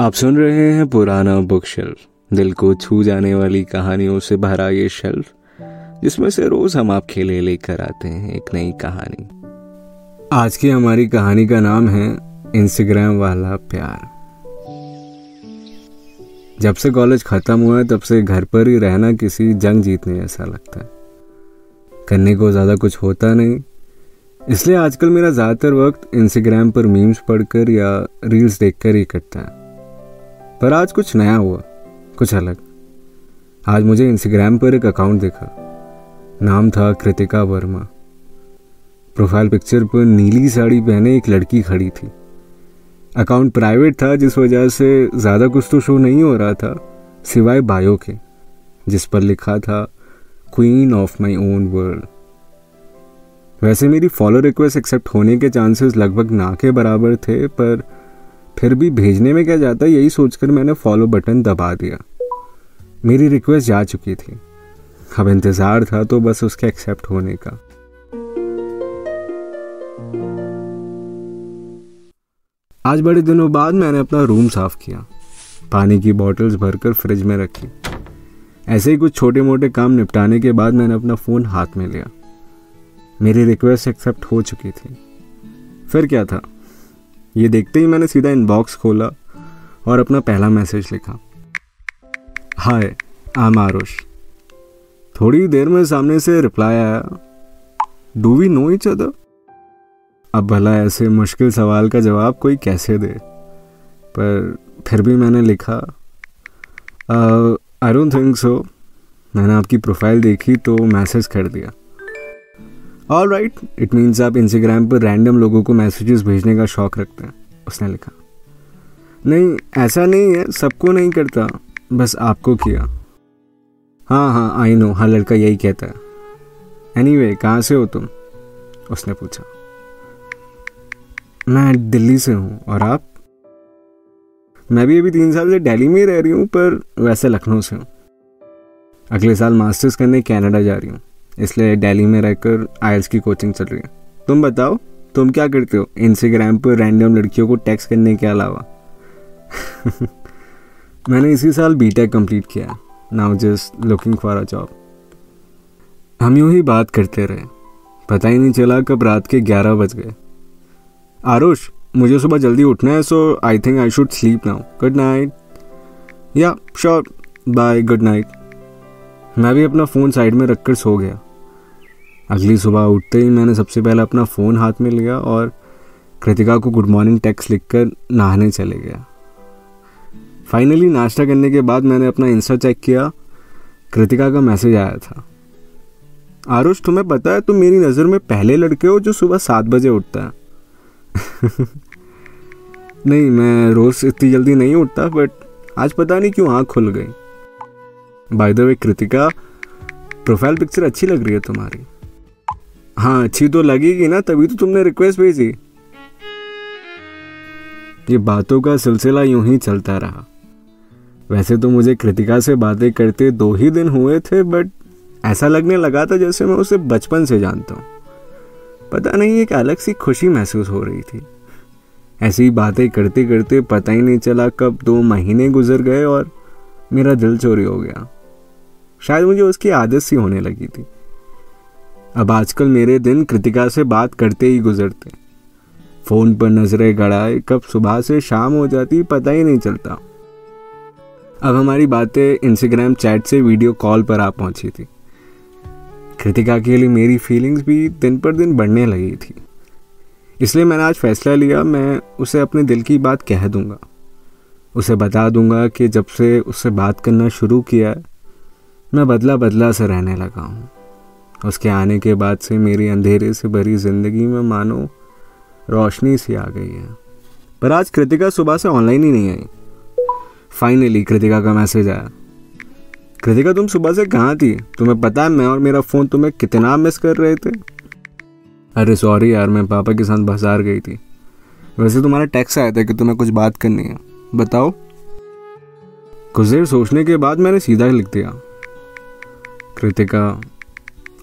आप सुन रहे हैं पुराना बुक शेल्फ। दिल को छू जाने वाली कहानियों से भरा ये शेल्फ, जिसमें से रोज हम आपके लिए लेकर आते हैं एक नई कहानी। आज की हमारी कहानी का नाम है इंस्टाग्राम वाला प्यार। जब से कॉलेज खत्म हुआ है, तब से घर पर ही रहना किसी जंग जीतने जैसा लगता है। करने को ज़्यादा कुछ होता नहीं। इसलिए आजकल मेरा ज़्यादातर वक्त इंस्टाग्राम पर मीम्स पढ़कर या रील्स देखकर ही कटता है। पर आज कुछ नया हुआ, कुछ अलग। आज मुझे इंस्टाग्राम पर एक अकाउंट देखा। नाम था कृतिका वर्मा। प्रोफ़ाइल पिक्चर पर नीली साड़ी पहने एक लड़की खड़ी थी। अकाउंट प्राइवेट था, जिस वजह से ज़्यादा कुछ तो शो नहीं हो रहा था, सिवाय बायो के, जिस पर लिखा था queen of my own world वैसे मेरी फॉलो रिक्वेस्ट एक्सेप्ट होने के चांसेस लगभग ना के बराबर थे, पर फिर भी भेजने में क्या जाता यही सोचकर मैंने फॉलो बटन दबा दिया। मेरी रिक्वेस्ट जा चुकी थी। अब इंतज़ार था तो बस उसके एक्सेप्ट होने का। आज बड़े दिनों बाद मैंने अपना रूम साफ़ किया। पानी की बॉटल्स भरकर फ्रिज में रखी। ऐसे ही कुछ छोटे मोटे काम निपटाने के बाद मैंने अपना फ़ोन हाथ में लिया। मेरी रिक्वेस्ट एक्सेप्ट हो चुकी थी। फिर क्या था? ये देखते ही मैंने सीधा इनबॉक्स खोला और अपना पहला मैसेज लिखा। हाय आम आरुष थोड़ी देर में सामने से रिप्लाई आया। Do we know each other अब भला ऐसे मुश्किल सवाल का जवाब कोई कैसे दे? पर फिर भी मैंने लिखा आई डोंट थिंक सो मैंने आपकी प्रोफ़ाइल देखी तो मैसेज कर दिया। ऑल राइट इट मीन्स आप इंस्टाग्राम पर रैंडम लोगों को मैसेजेस भेजने का शौक रखते हैं, उसने लिखा। नहीं, ऐसा नहीं है, सबको नहीं करता, बस आपको किया। हाँ हाँ आई नो हर लड़का यही कहता है। एनी वे कहाँ से हो तुम? उसने पूछा। मैं दिल्ली से हूँ, और आप? मैं भी अभी तीन साल से दिल्ली में रह रही हूँ, पर वैसे लखनऊ से हूँ। अगले साल मास्टर्स करने कनाडा जा रही हूँ। इसलिए दिल्ली में रहकर आयल्स की कोचिंग चल रही है। तुम बताओ, तुम क्या करते हो? इंस्टाग्राम पर रैंडम लड़कियों को टैक्स करने के अलावा? मैंने इसी साल बी टेक कंप्लीट किया now just looking for a job हम यूँ ही बात करते रहे। पता ही नहीं चला कब रात के ग्यारह बज गए। आरुष, मुझे सुबह जल्दी उठना है so I think I should sleep now good night या श्योर बाय गुड नाइट मैं भी अपना फ़ोन साइड में रखकर सो गया। अगली सुबह उठते ही मैंने सबसे पहले अपना फ़ोन हाथ में लिया और कृतिका को गुड मॉर्निंग टेक्स्ट लिखकर नहाने चले गया। फाइनली नाश्ता करने के बाद मैंने अपना इंस्टा चेक किया। कृतिका का मैसेज आया था। आरुष, तुम्हें पता है, तुम मेरी नज़र में पहले लड़के हो जो सुबह सात बजे उठता है। नहीं, मैं रोज इतनी जल्दी नहीं उठता बट आज पता नहीं क्यों आँख खुल गई। By the way Kritika profile picture अच्छी लग रही है तुम्हारी। हाँ अच्छी तो लगेगी ना, तभी तो तुमने रिक्वेस्ट भेजी। ये बातों का सिलसिला यूँ ही चलता रहा। वैसे तो मुझे कृतिका से बातें करते दो ही दिन हुए थे बट ऐसा लगने लगा था जैसे मैं उसे बचपन से जानता हूँ। पता नहीं एक अलग सी खुशी महसूस हो रही थी। ऐसी बातें करते करते पता ही नहीं चला कब दो महीने गुजर गए और मेरा दिल चोरी हो गया। शायद मुझे उसकी आदत सी होने लगी थी। अब आजकल मेरे दिन कृतिका से बात करते ही गुजरते। फ़ोन पर नज़रें गड़ाए, कब सुबह से शाम हो जाती पता ही नहीं चलता। अब हमारी बातें इंस्टाग्राम चैट से वीडियो कॉल पर आ पहुँची थी। कृतिका के लिए मेरी फीलिंग्स भी दिन पर दिन बढ़ने लगी थी। इसलिए मैंने आज फैसला लिया, मैं उसे अपने दिल की बात कह दूँगा। उसे बता दूँगा कि जब से उससे बात करना शुरू किया है, मैं बदला बदला से रहने लगा हूँ। उसके आने के बाद से मेरी अंधेरे से भरी ज़िंदगी में मानो रोशनी सी आ गई है। पर आज कृतिका सुबह से ऑनलाइन ही नहीं आई। फाइनली कृतिका का मैसेज आया। कृतिका, तुम सुबह से कहाँ थी? तुम्हें पता है मैं और मेरा फ़ोन तुम्हें कितना मिस कर रहे थे? अरे सॉरी यार, मैं पापा के साथ बाज़ार गई थी। वैसे तुम्हारा टैक्स आया था कि तुम्हें कुछ बात करनी है। बताओ। कुछ देर सोचने के बाद मैंने सीधा लिख दिया। Kritika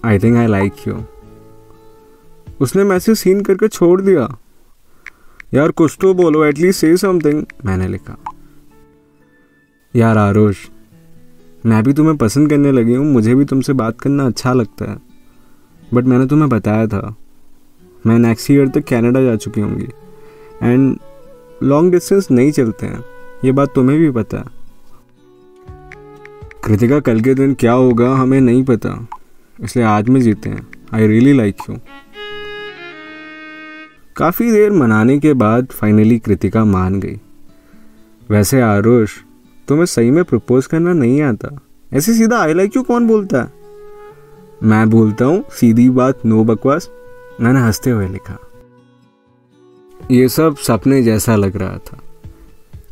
I think I like you उसने मैसेज सीन करके छोड़ दिया। यार, कुछ तो बोलो एटलीस्ट से समथिंग मैंने लिखा। यार आरोश मैं भी तुम्हें पसंद करने लगी हूँ, मुझे भी तुमसे बात करना अच्छा लगता है। बट मैंने तुम्हें बताया था, मैं नेक्स्ट ईयर तक कनाडा जा चुकी होंगी। एंड लॉन्ग डिस्टेंस नहीं चलते हैं, ये बात तुम्हें भी पता है। कृतिका, कल के दिन क्या होगा, हमें नहीं पता। इसलिए आज में जीते हैं। आई रियली लाइक यू काफ़ी देर मनाने के बाद फाइनली कृतिका मान गई। वैसे आरुष, तुम्हें सही में प्रपोज करना नहीं आता। ऐसे सीधा आई लाइक यू कौन बोलता है? मैं बोलता हूँ, सीधी बात, नो बकवास। मैंने हँसते हुए लिखा। ये सब सपने जैसा लग रहा था।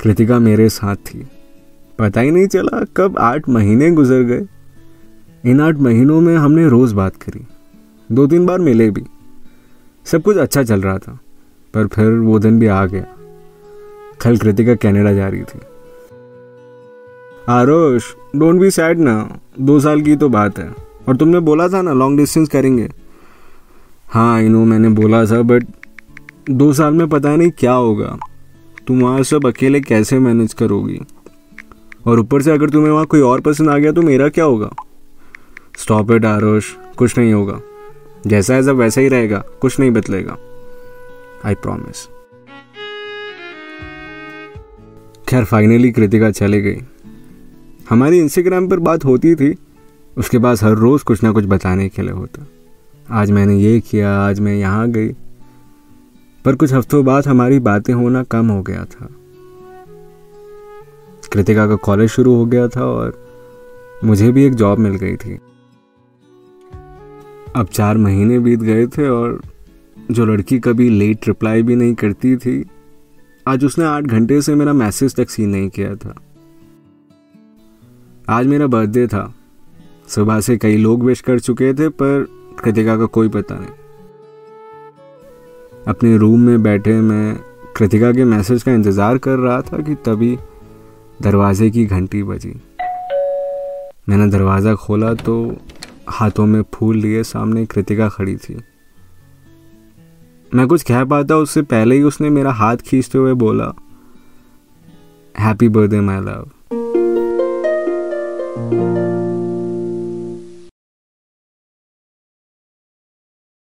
कृतिका मेरे साथ थी। पता ही नहीं चला कब आठ महीने गुजर गए। इन आठ महीनों में हमने रोज बात करी। दो तीन बार मिले भी। सब कुछ अच्छा चल रहा था, पर फिर वो दिन भी आ गया। कल कृतिका कनाडा जा रही थी। आरोश डोंट बी सैड ना। दो साल की तो बात है। और तुमने बोला था ना लॉन्ग डिस्टेंस करेंगे। हाँ आई नो मैंने बोला था बट दो साल में पता नहीं क्या होगा। तुम वहाँ सब अकेले कैसे मैनेज करोगी? और ऊपर से अगर तुम्हें वहाँ कोई और पसंद आ गया तो मेरा क्या होगा? स्टॉप इट आरोश कुछ नहीं होगा। जैसा है सब वैसा ही रहेगा। कुछ नहीं बदलेगा। आई प्रॉमिस खैर फाइनली कृतिका चले गई। हमारी इंस्टाग्राम पर बात होती थी। उसके पास हर रोज़ कुछ ना कुछ बताने के लिए होता। आज मैंने ये किया, आज मैं यहाँ गई। पर कुछ हफ्तों बाद हमारी बातें होना कम हो गया था। कृतिका का कॉलेज शुरू हो गया था और मुझे भी एक जॉब मिल गई थी। अब चार महीने बीत गए थे और जो लड़की कभी लेट रिप्लाई भी नहीं करती थी, आज उसने आठ घंटे से मेरा मैसेज तक सीन नहीं किया था। आज मेरा बर्थडे था। सुबह से कई लोग विश कर चुके थे, पर कृतिका का कोई पता नहीं। अपने रूम में बैठे मैं कृतिका के मैसेज का इंतज़ार कर रहा था कि तभी दरवाजे की घंटी बजी। मैंने दरवाज़ा खोला तो हाथों में फूल लिए सामने कृतिका खड़ी थी। मैं कुछ कह पाता, उससे पहले ही उसने मेरा हाथ खींचते हुए बोला हैप्पी बर्थडे माई लव